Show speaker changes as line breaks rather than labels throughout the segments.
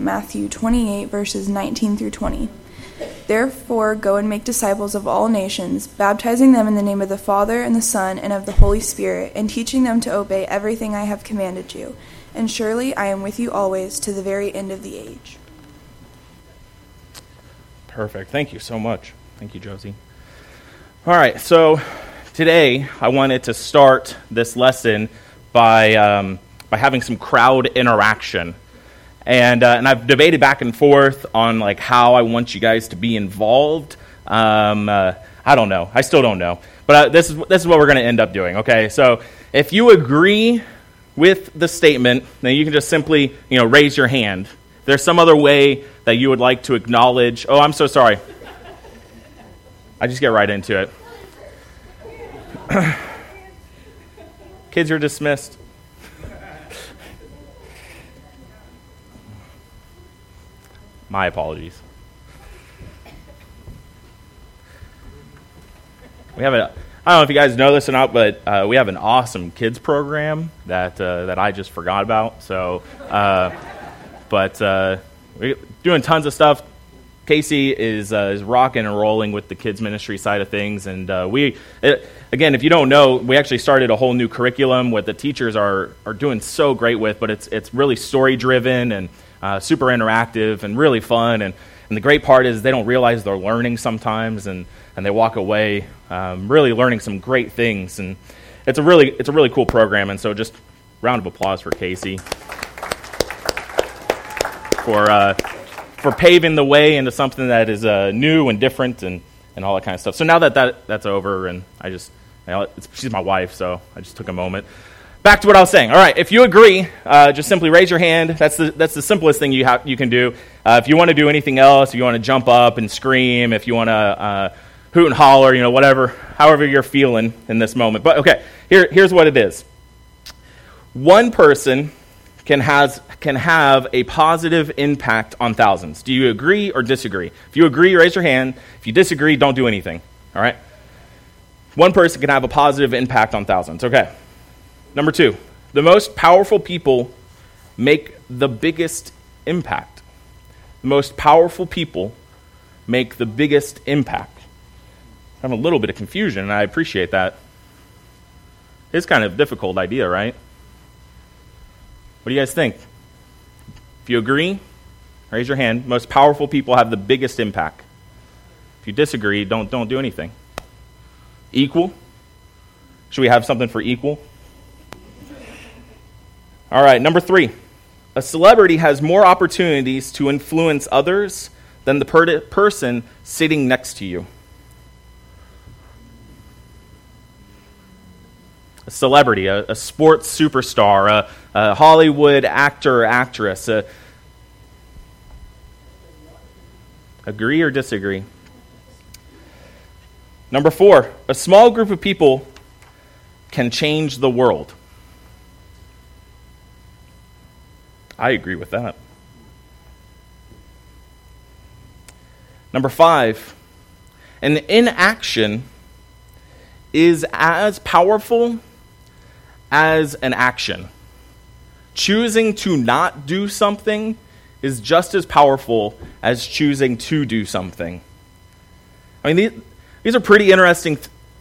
Matthew 28, verses 19 through 20. Therefore, go and make disciples of all nations, baptizing them in the name of the Father, and the Son, and of the Holy Spirit, and teaching them to obey everything I have commanded you. And surely I am with you always to the very end of the age.
Perfect. Thank you so much. Thank you, Josie. All right, so today I wanted to start this lesson by, um, by having some crowd interaction. And, uh, and I've debated back and forth on like how I want you guys to be involved. Um, uh, I don't know. I still don't know. But uh, this, is, this is what we're going to end up doing, okay? So if you agree with the statement, then you can just simply you know, raise your hand. If there's some other way that you would like to acknowledge, oh, I'm so sorry. I just get right into it. Kids are dismissed. My apologies. We have a. I don't know if you guys know this or not, but uh, we have an awesome kids program that uh, that I just forgot about. So, uh, but uh, we're doing tons of stuff. Casey is uh, is rocking and rolling with the kids ministry side of things, and uh, we it, again, if you don't know, we actually started a whole new curriculum what the teachers are are doing so great with, but it's it's really story driven and uh, super interactive and really fun. And, and the great part is they don't realize they're learning sometimes, and, and they walk away um, really learning some great things. And it's a really it's a really cool program. And so just round of applause for Casey for uh, for paving the way into something that is uh, new and different and, and all that kind of stuff. So now that, that that's over, and I just you know, she's my wife, so I just took a moment back to what I was saying. All right, if you agree, uh, just simply raise your hand. That's the, that's the simplest thing you, have, you can do. Uh, if you want to do anything else, if you want to jump up and scream, if you want to uh, hoot and holler, you know, whatever, however you're feeling in this moment. But okay, here, here's what it is one person can, has, can have a positive impact on thousands. Do you agree or disagree? If you agree, raise your hand. If you disagree, don't do anything. All right? One person can have a positive impact on thousands. Okay. Number two, the most powerful people make the biggest impact. The most powerful people make the biggest impact. I have a little bit of confusion, and I appreciate that. It's kind of a difficult idea, right? What do you guys think? If you agree, raise your hand. Most powerful people have the biggest impact. If you disagree, don't, don't do anything. Equal? Should we have something for equal? All right, number three. A celebrity has more opportunities to influence others than the per- person sitting next to you. A celebrity, a, a sports superstar, a, a, Hollywood actor or actress. A, agree or disagree? Number four, a small group of people can change the world. I agree with that. Number five, an inaction is as powerful as an action. Choosing to not do something is just as powerful as choosing to do something. I mean, these, these are pretty interesting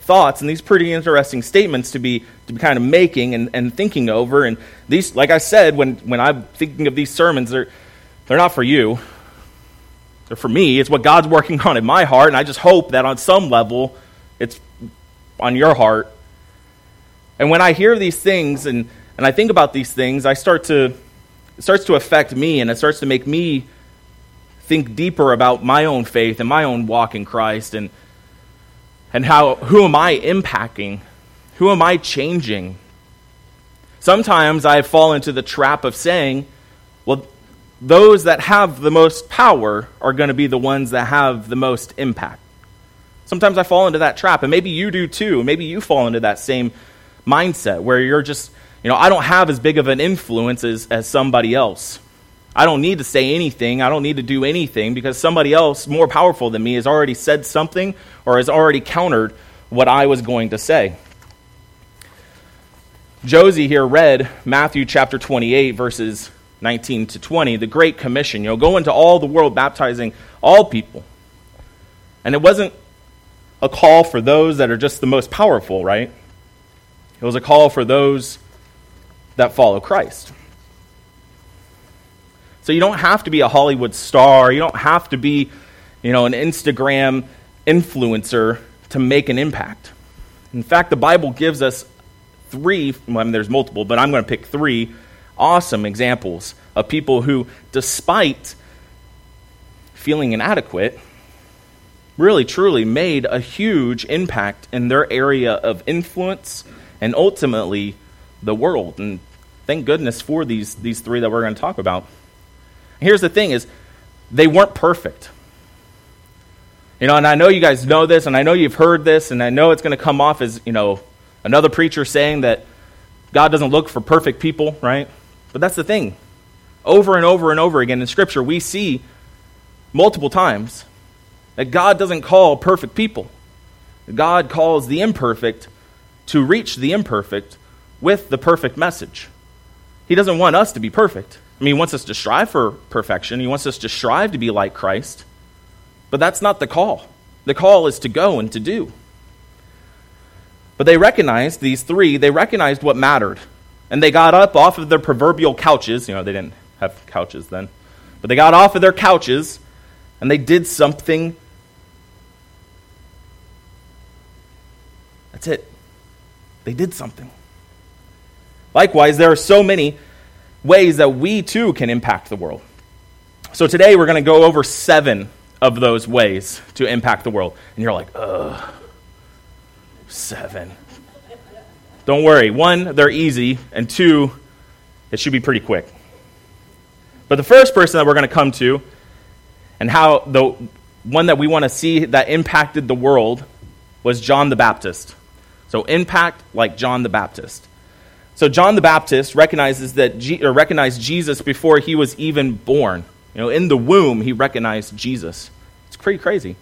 thoughts and these pretty interesting statements to be to be kind of making and, and thinking over. And these, like I said, when when I'm thinking of these sermons, they're they're not for you. They're for me. It's what God's working on in my heart, and I just hope that on some level it's on your heart. And when I hear these things and, and I think about these things, I start to it starts to affect me and it starts to make me think deeper about my own faith and my own walk in Christ and and how who am I impacting? Who am I changing? Sometimes I fall into the trap of saying, well, those that have the most power are going to be the ones that have the most impact. Sometimes I fall into that trap, and maybe you do too. Maybe you fall into that same mindset where you're just, you know, I don't have as big of an influence as, as somebody else. I don't need to say anything. I don't need to do anything because somebody else more powerful than me has already said something or has already countered what I was going to say. Josie here read Matthew chapter 28, verses 19 to 20, the Great Commission. You know, go into all the world baptizing all people. And it wasn't a call for those that are just the most powerful, right? It was a call for those that follow Christ. So you don't have to be a Hollywood star. You don't have to be, you know, an Instagram influencer to make an impact. In fact, the Bible gives us three, well, I mean, there's multiple, but I'm going to pick three awesome examples of people who, despite feeling inadequate, really truly made a huge impact in their area of influence and ultimately the world. And thank goodness for these, these three that we're going to talk about. Here's the thing is they weren't perfect. You know, and I know you guys know this, and I know you've heard this, and I know it's going to come off as, you know, another preacher saying that God doesn't look for perfect people, right? But that's the thing. Over and over and over again in Scripture, we see multiple times that God doesn't call perfect people. God calls the imperfect to reach the imperfect with the perfect message. He doesn't want us to be perfect. I mean, he wants us to strive for perfection, he wants us to strive to be like Christ. But that's not the call. The call is to go and to do. But they recognized, these three, they recognized what mattered. And they got up off of their proverbial couches. You know, they didn't have couches then. But they got off of their couches and they did something. That's it. They did something. Likewise, there are so many ways that we too can impact the world. So today we're going to go over seven of those ways to impact the world. And you're like, ugh, seven. Don't worry. One, they're easy, and two, it should be pretty quick. But the first person that we're going to come to, and how the one that we want to see that impacted the world was John the Baptist. So, impact like John the Baptist. So, John the Baptist recognizes that or recognized Jesus before he was even born. You know, in the womb, he recognized Jesus. It's pretty crazy.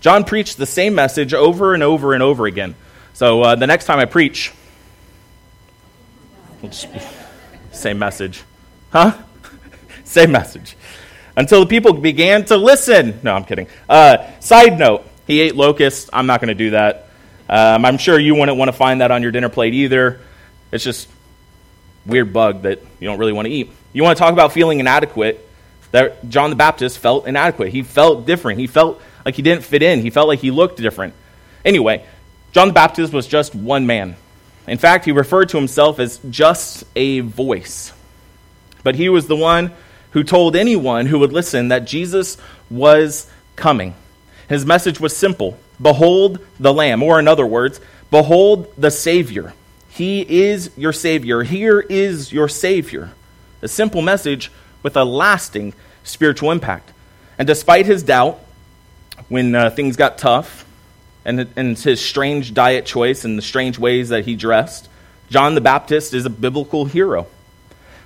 John preached the same message over and over and over again. So, uh, the next time I preach, same message. Huh? same message. Until the people began to listen. No, I'm kidding. Uh, side note, he ate locusts. I'm not going to do that. Um, I'm sure you wouldn't want to find that on your dinner plate either. It's just weird bug that you don't really want to eat. You want to talk about feeling inadequate? That John the Baptist felt inadequate. He felt different. He felt like he didn't fit in. He felt like he looked different. Anyway, John the Baptist was just one man. In fact, he referred to himself as just a voice. But he was the one who told anyone who would listen that Jesus was coming. His message was simple Behold the Lamb, or in other words, behold the Savior. He is your Savior. Here is your Savior. A simple message with a lasting spiritual impact. And despite his doubt, when uh, things got tough, and, and his strange diet choice and the strange ways that he dressed, John the Baptist is a biblical hero,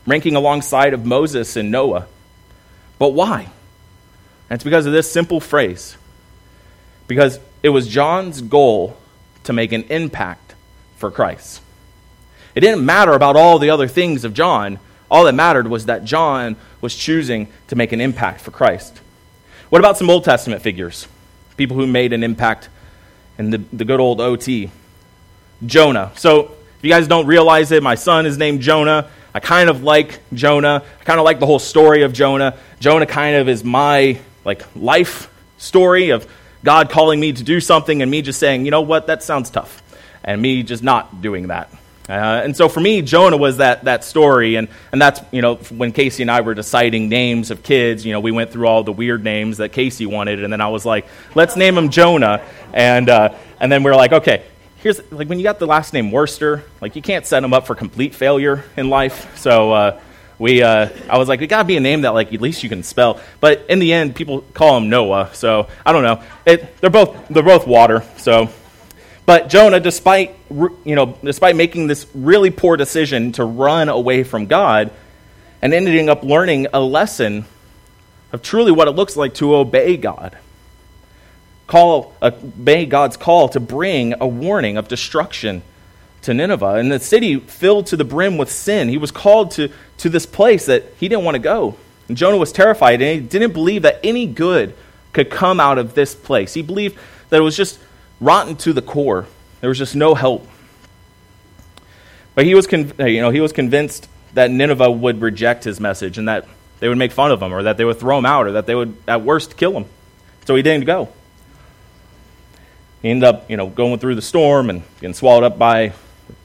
ranking alongside of Moses and Noah. But why? And it's because of this simple phrase. Because it was John's goal to make an impact for Christ. It didn't matter about all the other things of John. All that mattered was that John was choosing to make an impact for Christ. What about some Old Testament figures? People who made an impact in the, the good old OT. Jonah. So, if you guys don't realize it, my son is named Jonah. I kind of like Jonah. I kind of like the whole story of Jonah. Jonah kind of is my like life story of God calling me to do something and me just saying, you know what, that sounds tough, and me just not doing that. Uh, and so for me, Jonah was that, that story. And, and that's, you know, when Casey and I were deciding names of kids, you know, we went through all the weird names that Casey wanted. And then I was like, let's name him Jonah. And, uh, and then we are like, okay, here's, like, when you got the last name Worcester, like, you can't set him up for complete failure in life. So, uh, we, uh, I was like, it gotta be a name that like at least you can spell. But in the end, people call him Noah. So I don't know. It, they're both they're both water. So but Jonah, despite, you know, despite making this really poor decision to run away from God and ending up learning a lesson of truly what it looks like to obey God, call, obey God's call to bring a warning of destruction to Nineveh, and the city filled to the brim with sin. He was called to, to this place that he didn't want to go. And Jonah was terrified, and he didn't believe that any good could come out of this place. He believed that it was just rotten to the core. There was just no help. But he was, con- uh, you know, he was convinced that Nineveh would reject his message and that they would make fun of him or that they would throw him out or that they would, at worst, kill him. So he didn't go. He ended up, you know, going through the storm and getting swallowed up by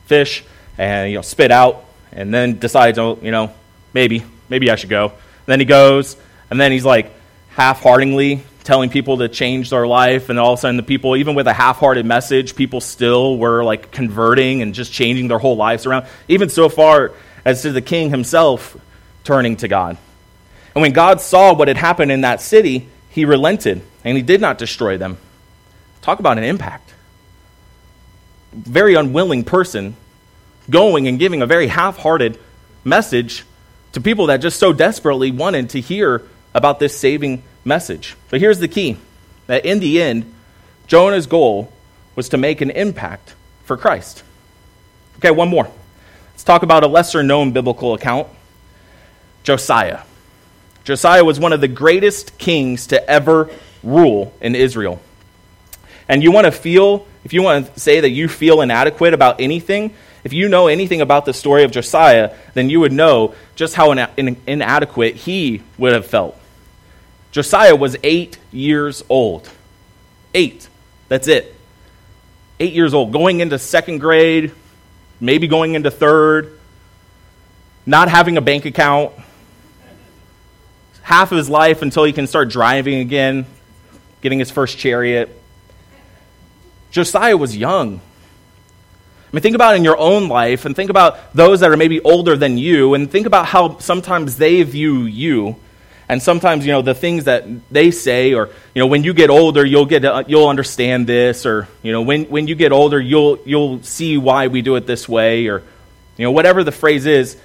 fish and, you know, spit out and then decides, oh, you know, maybe, maybe I should go. And then he goes and then he's like half-heartedly telling people to change their life and all of a sudden the people even with a half-hearted message people still were like converting and just changing their whole lives around even so far as to the king himself turning to god. And when god saw what had happened in that city he relented and he did not destroy them. Talk about an impact. Very unwilling person going and giving a very half-hearted message to people that just so desperately wanted to hear about this saving message. But here's the key that in the end, Jonah's goal was to make an impact for Christ. Okay, one more. Let's talk about a lesser known biblical account Josiah. Josiah was one of the greatest kings to ever rule in Israel. And you want to feel, if you want to say that you feel inadequate about anything, if you know anything about the story of Josiah, then you would know just how inadequate he would have felt. Josiah was eight years old. Eight. That's it. Eight years old, going into second grade, maybe going into third, not having a bank account, half of his life until he can start driving again, getting his first chariot. Josiah was young. I mean, think about in your own life and think about those that are maybe older than you and think about how sometimes they view you and sometimes, you know, the things that they say, or, you know, when you get older, you'll, get, uh, you'll understand this, or, you know, when, when you get older, you'll, you'll see why we do it this way, or, you know, whatever the phrase is,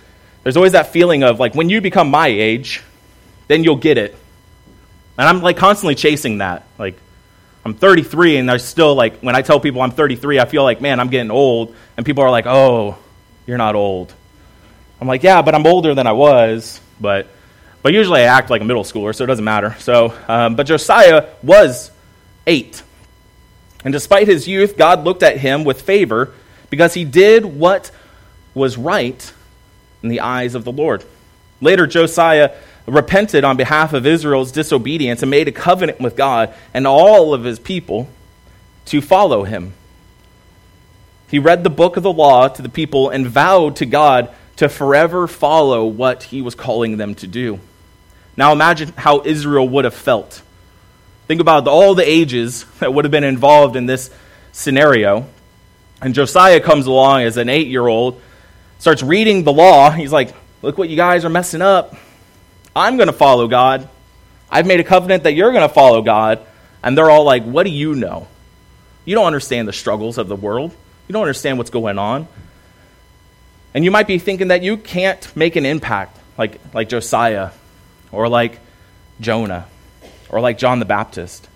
there's always that feeling of, like, when you become my age, then you'll get it. And I'm, like, constantly chasing that. Like, I'm 33, and I still, like, when I tell people I'm 33, I feel like, man, I'm getting old. And people are like, oh, you're not old. I'm like, yeah, but I'm older than I was, but but usually I act like a middle schooler, so it doesn't matter. So, um, but Josiah was eight. And despite his youth, God looked at him with favor because he did what was right in the eyes of the Lord. Later, Josiah repented on behalf of Israel's disobedience and made a covenant with God and all of his people to follow him. He read the book of the law to the people and vowed to God to forever follow what he was calling them to do. Now imagine how Israel would have felt. Think about all the ages that would have been involved in this scenario. And Josiah comes along as an eight year old, starts reading the law. He's like, Look what you guys are messing up. I'm going to follow God. I've made a covenant that you're going to follow God. And they're all like, What do you know? You don't understand the struggles of the world, you don't understand what's going on. And you might be thinking that you can't make an impact like, like Josiah or like Jonah or like John the Baptist.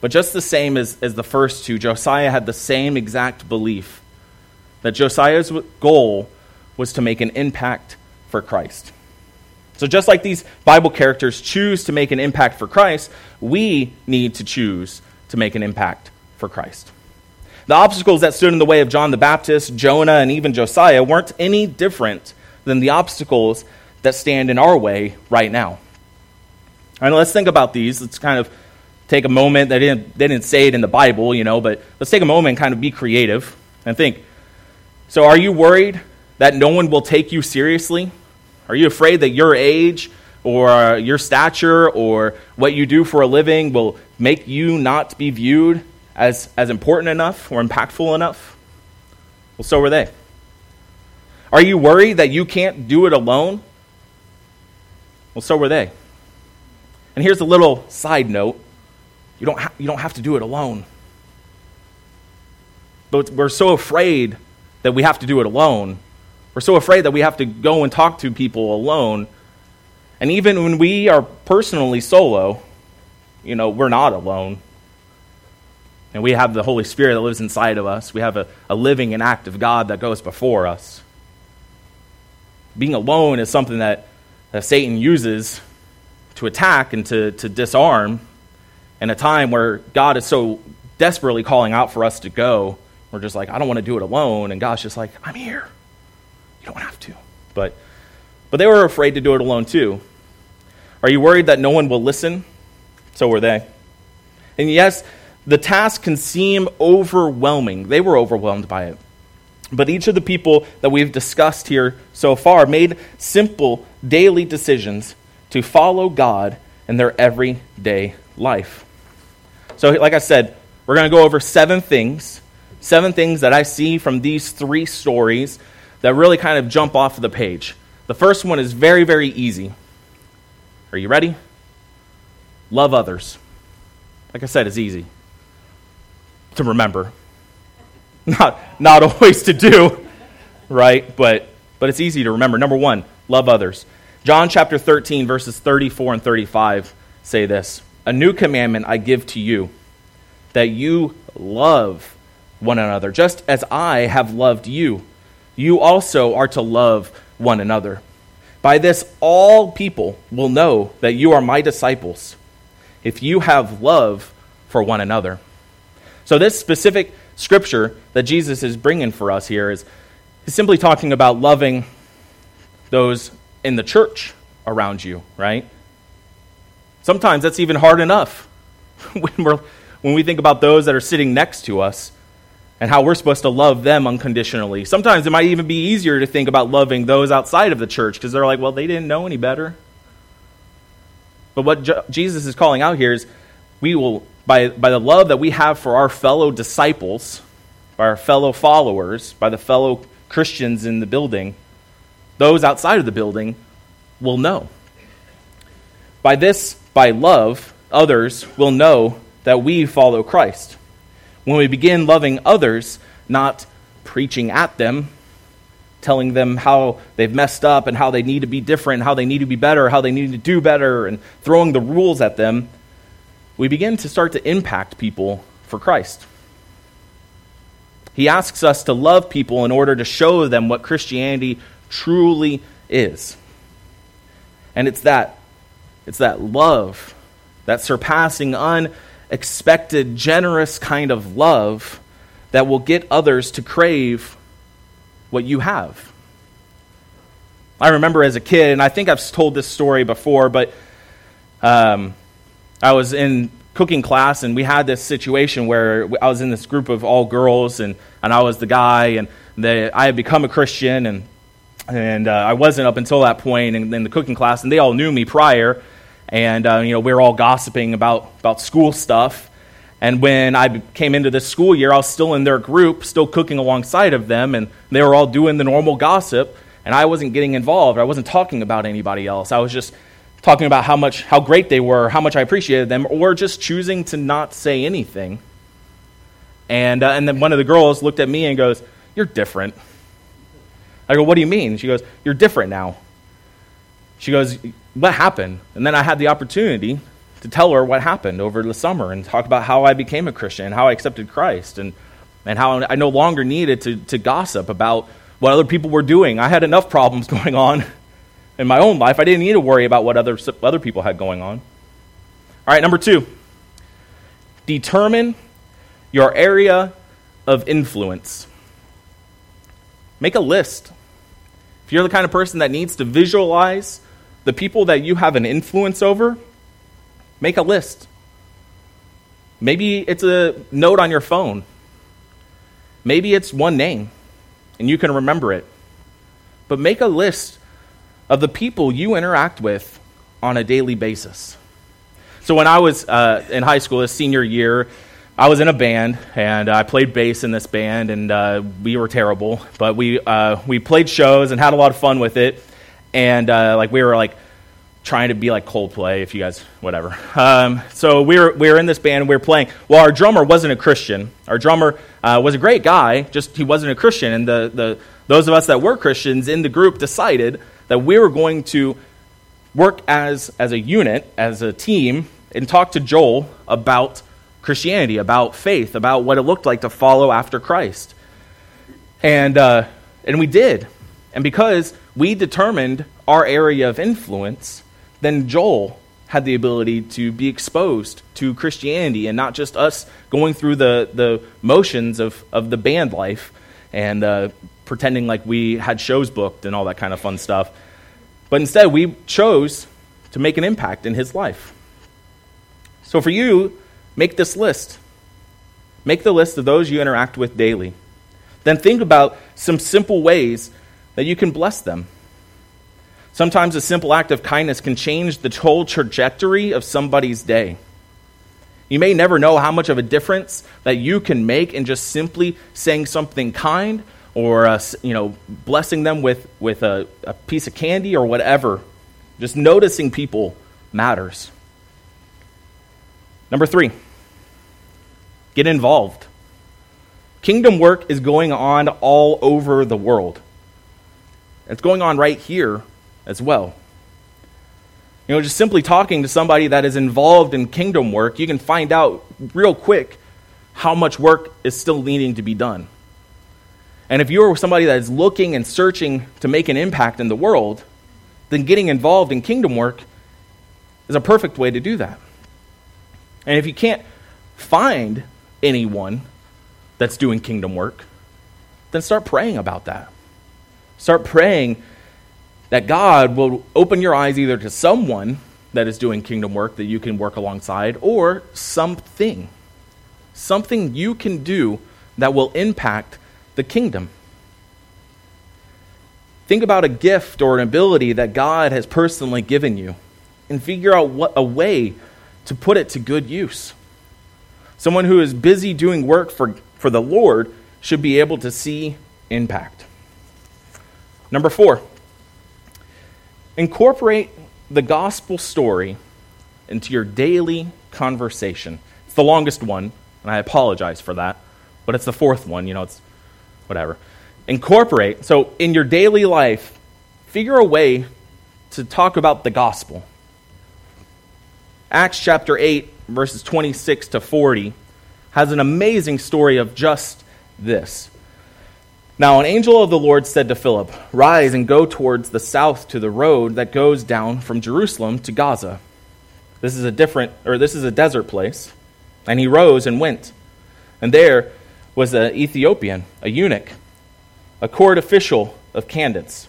But just the same as, as the first two, Josiah had the same exact belief that Josiah's goal was to make an impact for Christ. So, just like these Bible characters choose to make an impact for Christ, we need to choose to make an impact for Christ. The obstacles that stood in the way of John the Baptist, Jonah, and even Josiah weren't any different than the obstacles that stand in our way right now. And let's think about these. Let's kind of take a moment. They didn't, they didn't say it in the Bible, you know, but let's take a moment and kind of be creative and think. So, are you worried that no one will take you seriously? Are you afraid that your age or your stature or what you do for a living will make you not be viewed as, as important enough or impactful enough? Well, so were they. Are you worried that you can't do it alone? Well, so were they. And here's a little side note you don't, ha- you don't have to do it alone. But we're so afraid that we have to do it alone. We're so afraid that we have to go and talk to people alone. And even when we are personally solo, you know, we're not alone. And we have the Holy Spirit that lives inside of us. We have a, a living and active God that goes before us. Being alone is something that, that Satan uses to attack and to, to disarm in a time where God is so desperately calling out for us to go. We're just like, I don't want to do it alone. And God's just like, I'm here. You don't have to. But, but they were afraid to do it alone too. Are you worried that no one will listen? So were they. And yes, the task can seem overwhelming. They were overwhelmed by it. But each of the people that we've discussed here so far made simple daily decisions to follow God in their everyday life. So, like I said, we're going to go over seven things, seven things that I see from these three stories that really kind of jump off the page. The first one is very, very easy. Are you ready? Love others. Like I said, it's easy to remember. Not, not always to do, right? But, but it's easy to remember. Number one, love others. John chapter 13, verses 34 and 35 say this A new commandment I give to you, that you love one another, just as I have loved you. You also are to love one another. By this, all people will know that you are my disciples, if you have love for one another. So, this specific scripture that Jesus is bringing for us here is, simply talking about loving those in the church around you, right? Sometimes that's even hard enough when, we're, when we think about those that are sitting next to us and how we're supposed to love them unconditionally. Sometimes it might even be easier to think about loving those outside of the church because they're like, well, they didn't know any better. But what Je- Jesus is calling out here is we will by, by the love that we have for our fellow disciples, by our fellow followers, by the fellow Christians in the building, those outside of the building will know. By this, by love, others will know that we follow Christ. When we begin loving others, not preaching at them, telling them how they've messed up and how they need to be different, how they need to be better, how they need to do better, and throwing the rules at them, we begin to start to impact people for Christ. He asks us to love people in order to show them what Christianity truly is. And it's that it's that love, that surpassing unexpected generous kind of love that will get others to crave what you have. I remember as a kid, and I think I've told this story before, but um, I was in cooking class and we had this situation where I was in this group of all girls and, and I was the guy and they, I had become a Christian and, and uh, I wasn't up until that point in, in, the cooking class and they all knew me prior and uh, you know we were all gossiping about, about school stuff and when I came into this school year I was still in their group still cooking alongside of them and they were all doing the normal gossip and I wasn't getting involved I wasn't talking about anybody else I was just talking about how much how great they were, how much I appreciated them, or just choosing to not say anything. And uh, and then one of the girls looked at me and goes, "You're different." I go, "What do you mean?" She goes, "You're different now." She goes, "What happened?" And then I had the opportunity to tell her what happened over the summer and talk about how I became a Christian and how I accepted Christ and and how I no longer needed to to gossip about what other people were doing. I had enough problems going on in my own life. I didn't need to worry about what other, other people had going on. All right, number two determine your area of influence. Make a list. You're the kind of person that needs to visualize the people that you have an influence over, make a list. Maybe it's a note on your phone. Maybe it's one name and you can remember it. But make a list of the people you interact with on a daily basis. So when I was uh, in high school, this senior year, I was in a band and I played bass in this band, and uh, we were terrible, but we uh, we played shows and had a lot of fun with it, and uh, like we were like trying to be like Coldplay, if you guys whatever. Um, so we were we were in this band, and we were playing. Well, our drummer wasn't a Christian. Our drummer uh, was a great guy, just he wasn't a Christian, and the the those of us that were Christians in the group decided that we were going to work as, as a unit, as a team, and talk to Joel about Christianity, about faith, about what it looked like to follow after Christ. And, uh, and we did. And because we determined our area of influence, then Joel had the ability to be exposed to Christianity and not just us going through the, the motions of, of the band life and uh, pretending like we had shows booked and all that kind of fun stuff. But instead, we chose to make an impact in his life. So for you, make this list. Make the list of those you interact with daily. Then think about some simple ways that you can bless them. Sometimes a simple act of kindness can change the whole trajectory of somebody's day. You may never know how much of a difference that you can make in just simply saying something kind or uh, you know blessing them with, with a, a piece of candy or whatever. Just noticing people matters. Number three, get involved. Kingdom work is going on all over the world. It's going on right here as well. You know, just simply talking to somebody that is involved in kingdom work, you can find out real quick how much work is still needing to be done. And if you're somebody that is looking and searching to make an impact in the world, then getting involved in kingdom work is a perfect way to do that. And if you can't find anyone that's doing kingdom work, then start praying about that. Start praying that God will open your eyes either to someone that is doing kingdom work that you can work alongside or something. Something you can do that will impact the kingdom. Think about a gift or an ability that God has personally given you and figure out what a way to put it to good use. Someone who is busy doing work for, for the Lord should be able to see impact. Number four, Incorporate the gospel story into your daily conversation. It's the longest one, and I apologize for that, but it's the fourth one, you know, it's whatever. Incorporate, so in your daily life, figure a way to talk about the gospel. Acts chapter 8, verses 26 to 40, has an amazing story of just this. Now, an angel of the Lord said to Philip, Rise and go towards the south to the road that goes down from Jerusalem to Gaza. This is a different, or this is a desert place. And he rose and went. And there was an Ethiopian, a eunuch, a court official of Candace,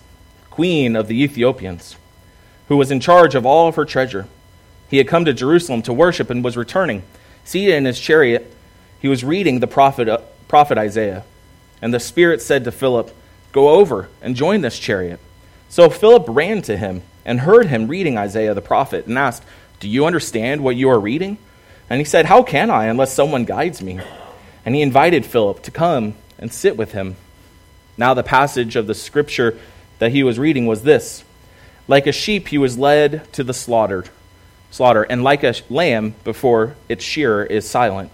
queen of the Ethiopians, who was in charge of all of her treasure. He had come to Jerusalem to worship and was returning. Seated in his chariot, he was reading the prophet, uh, prophet Isaiah. And the Spirit said to Philip, Go over and join this chariot. So Philip ran to him and heard him reading Isaiah the prophet and asked, Do you understand what you are reading? And he said, How can I unless someone guides me? And he invited Philip to come and sit with him. Now, the passage of the scripture that he was reading was this Like a sheep, he was led to the slaughtered, slaughter, and like a lamb before its shearer is silent.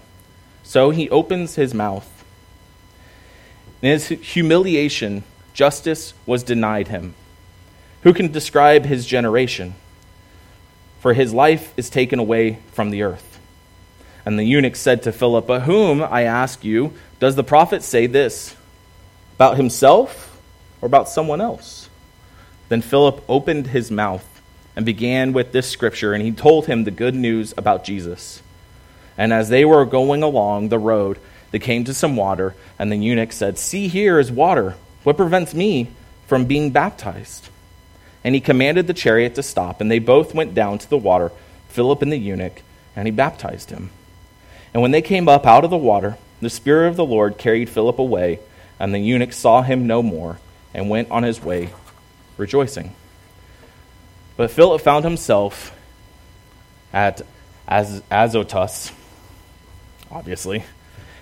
So he opens his mouth in his humiliation, justice was denied him. Who can describe his generation? For his life is taken away from the earth. And the eunuch said to Philip, But whom, I ask you, does the prophet say this? About himself or about someone else? Then Philip opened his mouth and began with this scripture, and he told him the good news about Jesus. And as they were going along the road, they came to some water, and the eunuch said, See, here is water. What prevents me from being baptized? And he commanded the chariot to stop, and they both went down to the water, Philip and the eunuch, and he baptized him. And when they came up out of the water, the Spirit of the Lord carried Philip away, and the eunuch saw him no more, and went on his way rejoicing. But Philip found himself at Az- Azotus, obviously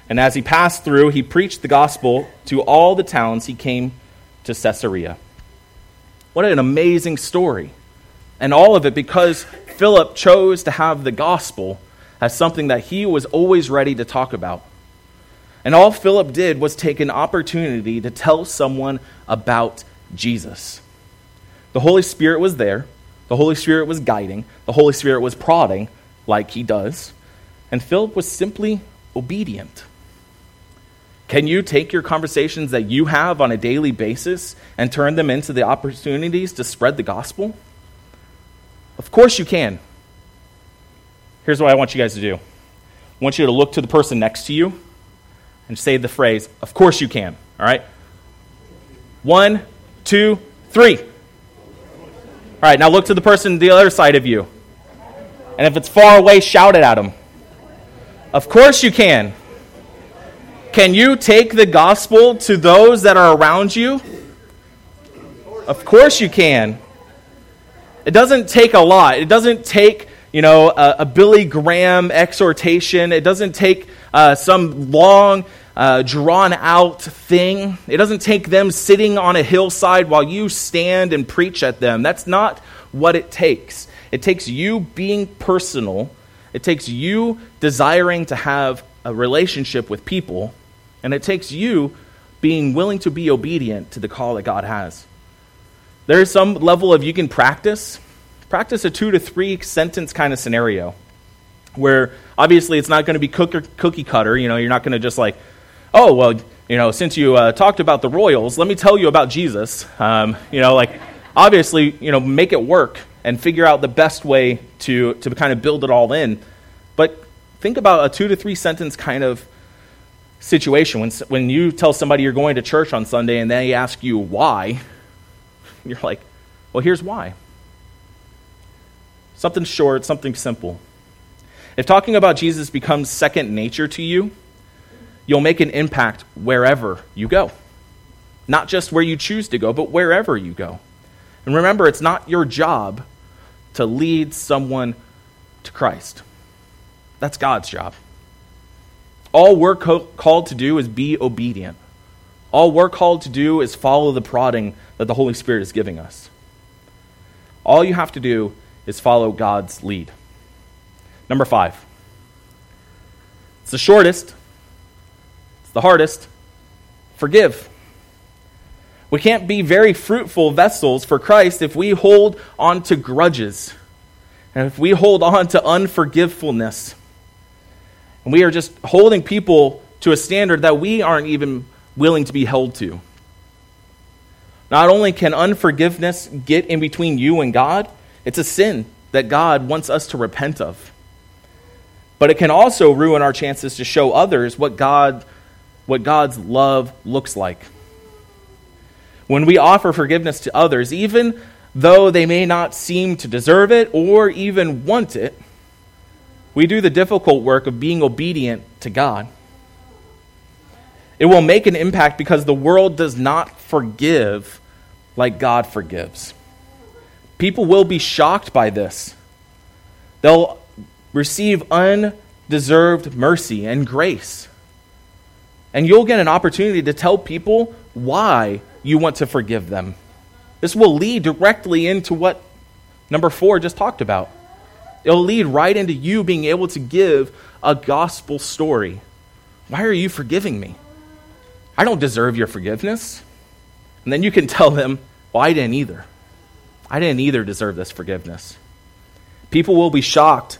and as he passed through, he preached the gospel to all the towns he came to Caesarea. What an amazing story. And all of it because Philip chose to have the gospel as something that he was always ready to talk about. And all Philip did was take an opportunity to tell someone about Jesus. The Holy Spirit was there, the Holy Spirit was guiding, the Holy Spirit was prodding, like he does. And Philip was simply obedient. Can you take your conversations that you have on a daily basis and turn them into the opportunities to spread the gospel? Of course you can. Here's what I want you guys to do I want you to look to the person next to you and say the phrase, Of course you can. All right? One, two, three. All right, now look to the person the other side of you. And if it's far away, shout it at them. Of course you can. Can you take the gospel to those that are around you? Of course you can. It doesn't take a lot. It doesn't take, you know, a, a Billy Graham exhortation. It doesn't take uh, some long, uh, drawn out thing. It doesn't take them sitting on a hillside while you stand and preach at them. That's not what it takes. It takes you being personal, it takes you desiring to have a relationship with people, and it takes you being willing to be obedient to the call that God has. There is some level of you can practice. Practice a two to three sentence kind of scenario where obviously it's not going to be cookie cutter. You know, you're not going to just like, oh, well, you know, since you uh, talked about the Royals, let me tell you about Jesus. Um, you know, like, obviously, you know, make it work and figure out the best way to, to kind of build it all in. But think about a two to three sentence kind of situation. When, when you tell somebody you're going to church on Sunday and they ask you why, you're like, well, here's why. Something short, something simple. If talking about Jesus becomes second nature to you, you'll make an impact wherever you go. Not just where you choose to go, but wherever you go. And remember, it's not your job to lead someone to Christ. That's God's job. All we're co- called to do is be obedient. All we're called to do is follow the prodding that the Holy Spirit is giving us. All you have to do is follow God's lead. Number five. It's the shortest, it's the hardest. Forgive. We can't be very fruitful vessels for Christ if we hold on to grudges and if we hold on to unforgivefulness. And we are just holding people to a standard that we aren't even willing to be held to. Not only can unforgiveness get in between you and God, it's a sin that God wants us to repent of. But it can also ruin our chances to show others what God what God's love looks like. When we offer forgiveness to others, even though they may not seem to deserve it or even want it, we do the difficult work of being obedient to God. It will make an impact because the world does not forgive like God forgives. People will be shocked by this. They'll receive undeserved mercy and grace. And you'll get an opportunity to tell people why you want to forgive them. This will lead directly into what number four just talked about. It'll lead right into you being able to give a gospel story. Why are you forgiving me? I don't deserve your forgiveness. And then you can tell them, well, I didn't either. I didn't either deserve this forgiveness. People will be shocked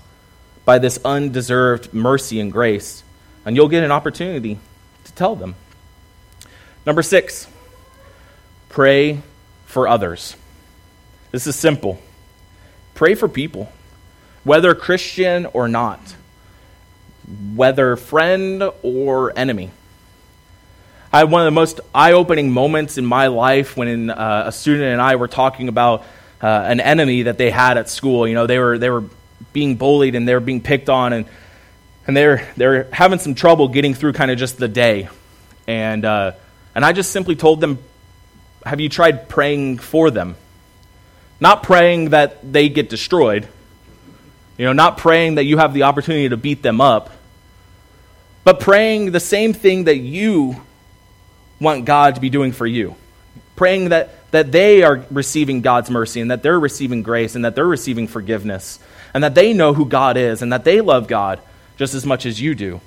by this undeserved mercy and grace, and you'll get an opportunity tell them. Number six, pray for others. This is simple. Pray for people, whether Christian or not, whether friend or enemy. I had one of the most eye opening moments in my life when uh, a student and I were talking about uh, an enemy that they had at school. You know, they were, they were being bullied and they were being picked on and and they're they're having some trouble getting through kind of just the day. And uh, and I just simply told them have you tried praying for them? Not praying that they get destroyed you know not praying that you have the opportunity to beat them up but praying the same thing that you want God to be doing for you. Praying that that they are receiving God's mercy and that they're receiving grace and that they're receiving forgiveness and that they know who God is and that they love God just as much as you do.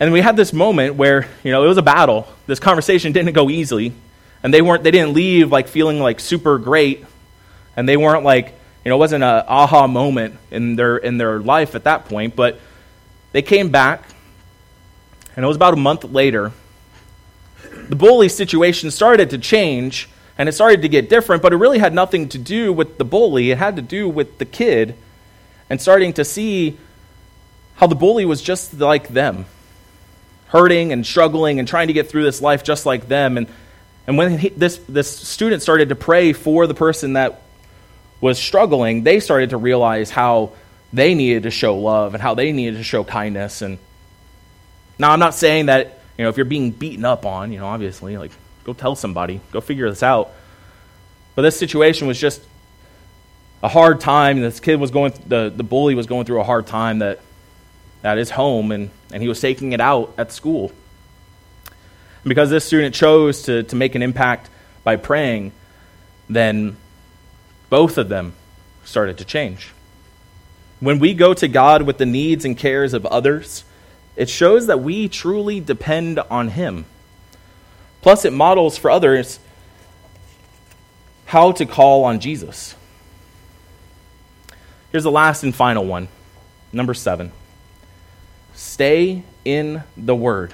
And we had this moment where, you know, it was a battle. This conversation didn't go easily, and they weren't they didn't leave like feeling like super great, and they weren't like, you know, it wasn't an aha moment in their in their life at that point, but they came back, and it was about a month later. The bully situation started to change, and it started to get different, but it really had nothing to do with the bully. It had to do with the kid and starting to see how the bully was just like them, hurting and struggling and trying to get through this life just like them. And, and when he, this, this student started to pray for the person that was struggling, they started to realize how they needed to show love and how they needed to show kindness. And now I'm not saying that, you know, if you're being beaten up on, you know, obviously, like, go tell somebody, go figure this out. But this situation was just a hard time. This kid was going, the, the bully was going through a hard time that at his home, and, and he was taking it out at school. And because this student chose to, to make an impact by praying, then both of them started to change. When we go to God with the needs and cares of others, it shows that we truly depend on Him. Plus, it models for others how to call on Jesus. Here's the last and final one. Number seven stay in the Word.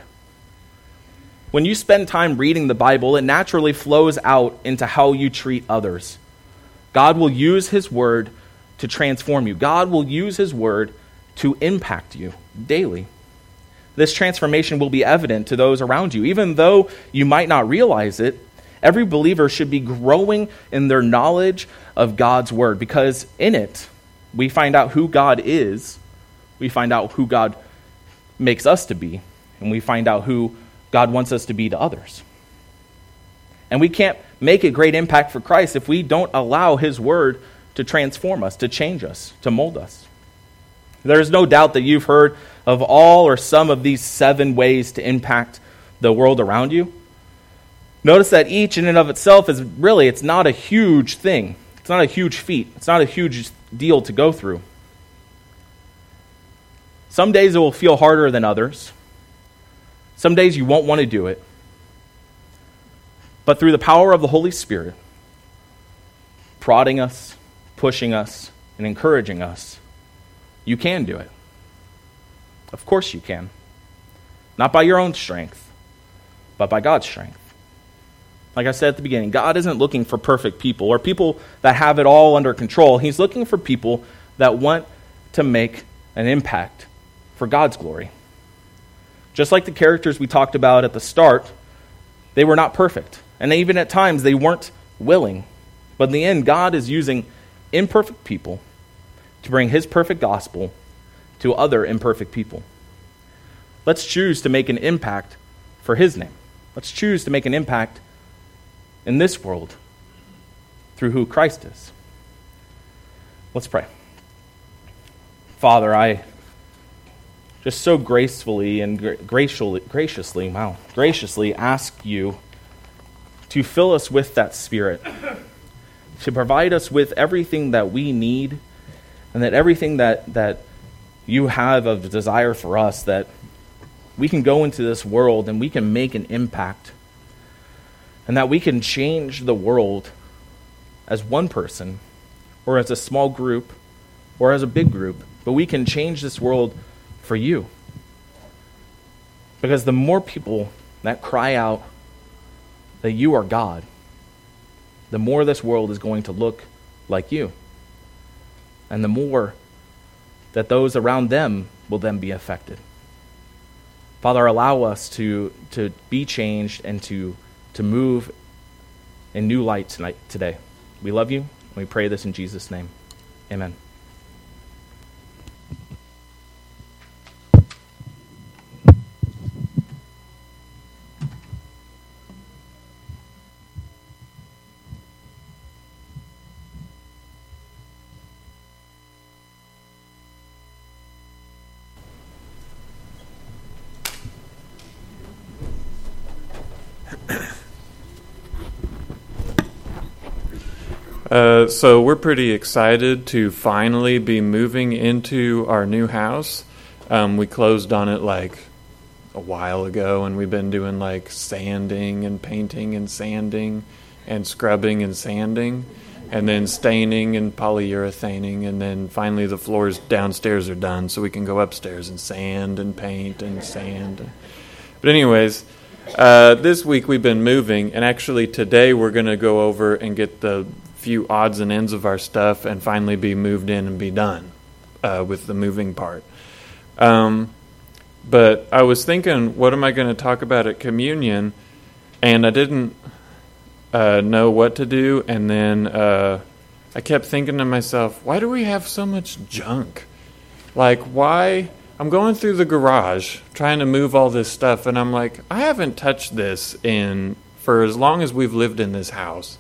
When you spend time reading the Bible, it naturally flows out into how you treat others. God will use His Word to transform you, God will use His Word to impact you daily. This transformation will be evident to those around you. Even though you might not realize it, every believer should be growing in their knowledge of God's Word because in it, we find out who God is, we find out who God makes us to be, and we find out who God wants us to be to others. And we can't make a great impact for Christ if we don't allow His Word to transform us, to change us, to mold us. There is no doubt that you've heard of all or some of these seven ways to impact the world around you. Notice that each in and of itself is really, it's not a huge thing. It's not a huge feat. It's not a huge deal to go through. Some days it will feel harder than others. Some days you won't want to do it. But through the power of the Holy Spirit, prodding us, pushing us, and encouraging us, you can do it. Of course you can. Not by your own strength, but by God's strength. Like I said at the beginning, God isn't looking for perfect people or people that have it all under control. He's looking for people that want to make an impact for God's glory. Just like the characters we talked about at the start, they were not perfect. And even at times, they weren't willing. But in the end, God is using imperfect people to bring His perfect gospel to other imperfect people. Let's choose to make an impact for His name. Let's choose to make an impact in this world through who Christ is. Let's pray. Father, I just so gracefully and graciously, graciously, wow, graciously ask you to fill us with that spirit, to provide us with everything that we need, and that everything that, that you have of desire for us, that we can go into this world and we can make an impact and that we can change the world as one person, or as a small group, or as a big group, but we can change this world for you. Because the more people that cry out that you are God, the more this world is going to look like you. And the more that those around them will then be affected. Father, allow us to, to be changed and to to move in new light tonight today. We love you, and we pray this in Jesus' name. Amen.
So we're pretty excited to finally be moving into our new house. Um, we closed on it like a while ago, and we've been doing like sanding and painting and sanding and scrubbing and sanding. and then staining and polyurethaning, and then finally the floors downstairs are done, so we can go upstairs and sand and paint and sand. But anyways, uh, this week we've been moving, and actually today we're going to go over and get the few odds and ends of our stuff and finally be moved in and be done uh, with the moving part. Um, but I was thinking, what am I going to talk about at communion? And I didn't uh, know what to do. And then uh, I kept thinking to myself, why do we have so much junk? Like, why? I'm going through the garage trying to move all this stuff, and I'm like, I haven't touched this in for as long as we've lived in this house.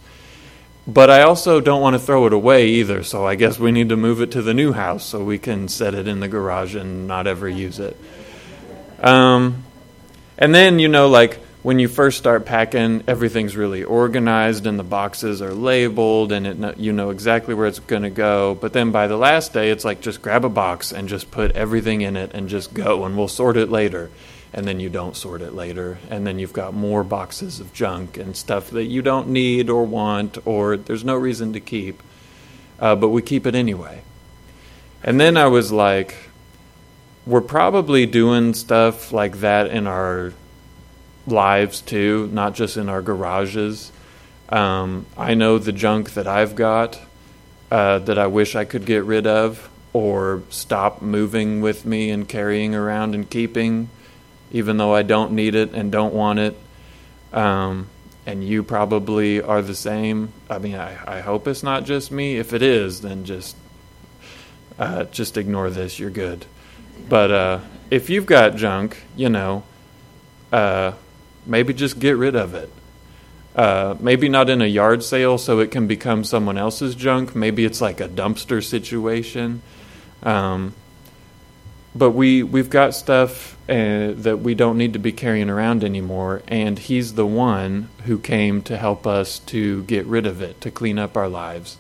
But I also don't want to throw it away either, so I guess we need to move it to the new house so we can set it in the garage and not ever use it. Um, and then, you know, like when you first start packing, everything's really organized and the boxes are labeled and it, you know exactly where it's going to go. But then by the last day, it's like just grab a box and just put everything in it and just go, and we'll sort it later and then you don't sort it later, and then you've got more boxes of junk and stuff that you don't need or want, or there's no reason to keep, uh, but we keep it anyway. And then I was like, we're probably doing stuff like that in our lives too, not just in our garages. Um, I know the junk that I've got uh, that I wish I could get rid of or stop moving with me and carrying around and keeping even though I don't need it and don't want it. Um, and you probably are the same. I mean, I, I hope it's not just me. If it is, then just uh, just ignore this. You're good. But uh, if you've got junk, you know, uh, maybe just get rid of it. Uh, maybe not in a yard sale so it can become someone else's junk. Maybe it's like a dumpster situation. Um, but we we've got stuff uh, that we don't need to be carrying around anymore and he's the one who came to help us to get rid of it to clean up our lives.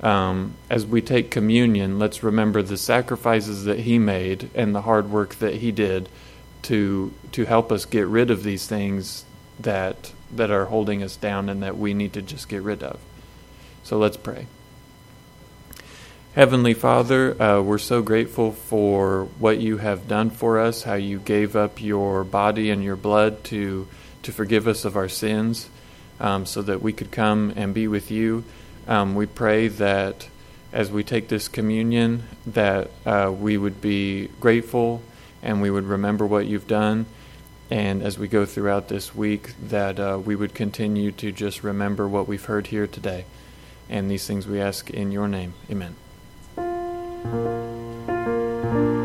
Um, as we take communion let's remember the sacrifices that he made and the hard work that he did to to help us get rid of these things that that are holding us down and that we need to just get rid of. So let's pray Heavenly Father, uh, we're so grateful for what you have done for us, how you gave up your body and your blood to, to forgive us of our sins um, so that we could come and be with you. Um, we pray that as we take this communion, that uh, we would be grateful and we would remember what you've done. And as we go throughout this week, that uh, we would continue to just remember what we've heard here today. And these things we ask in your name. Amen. Thank you.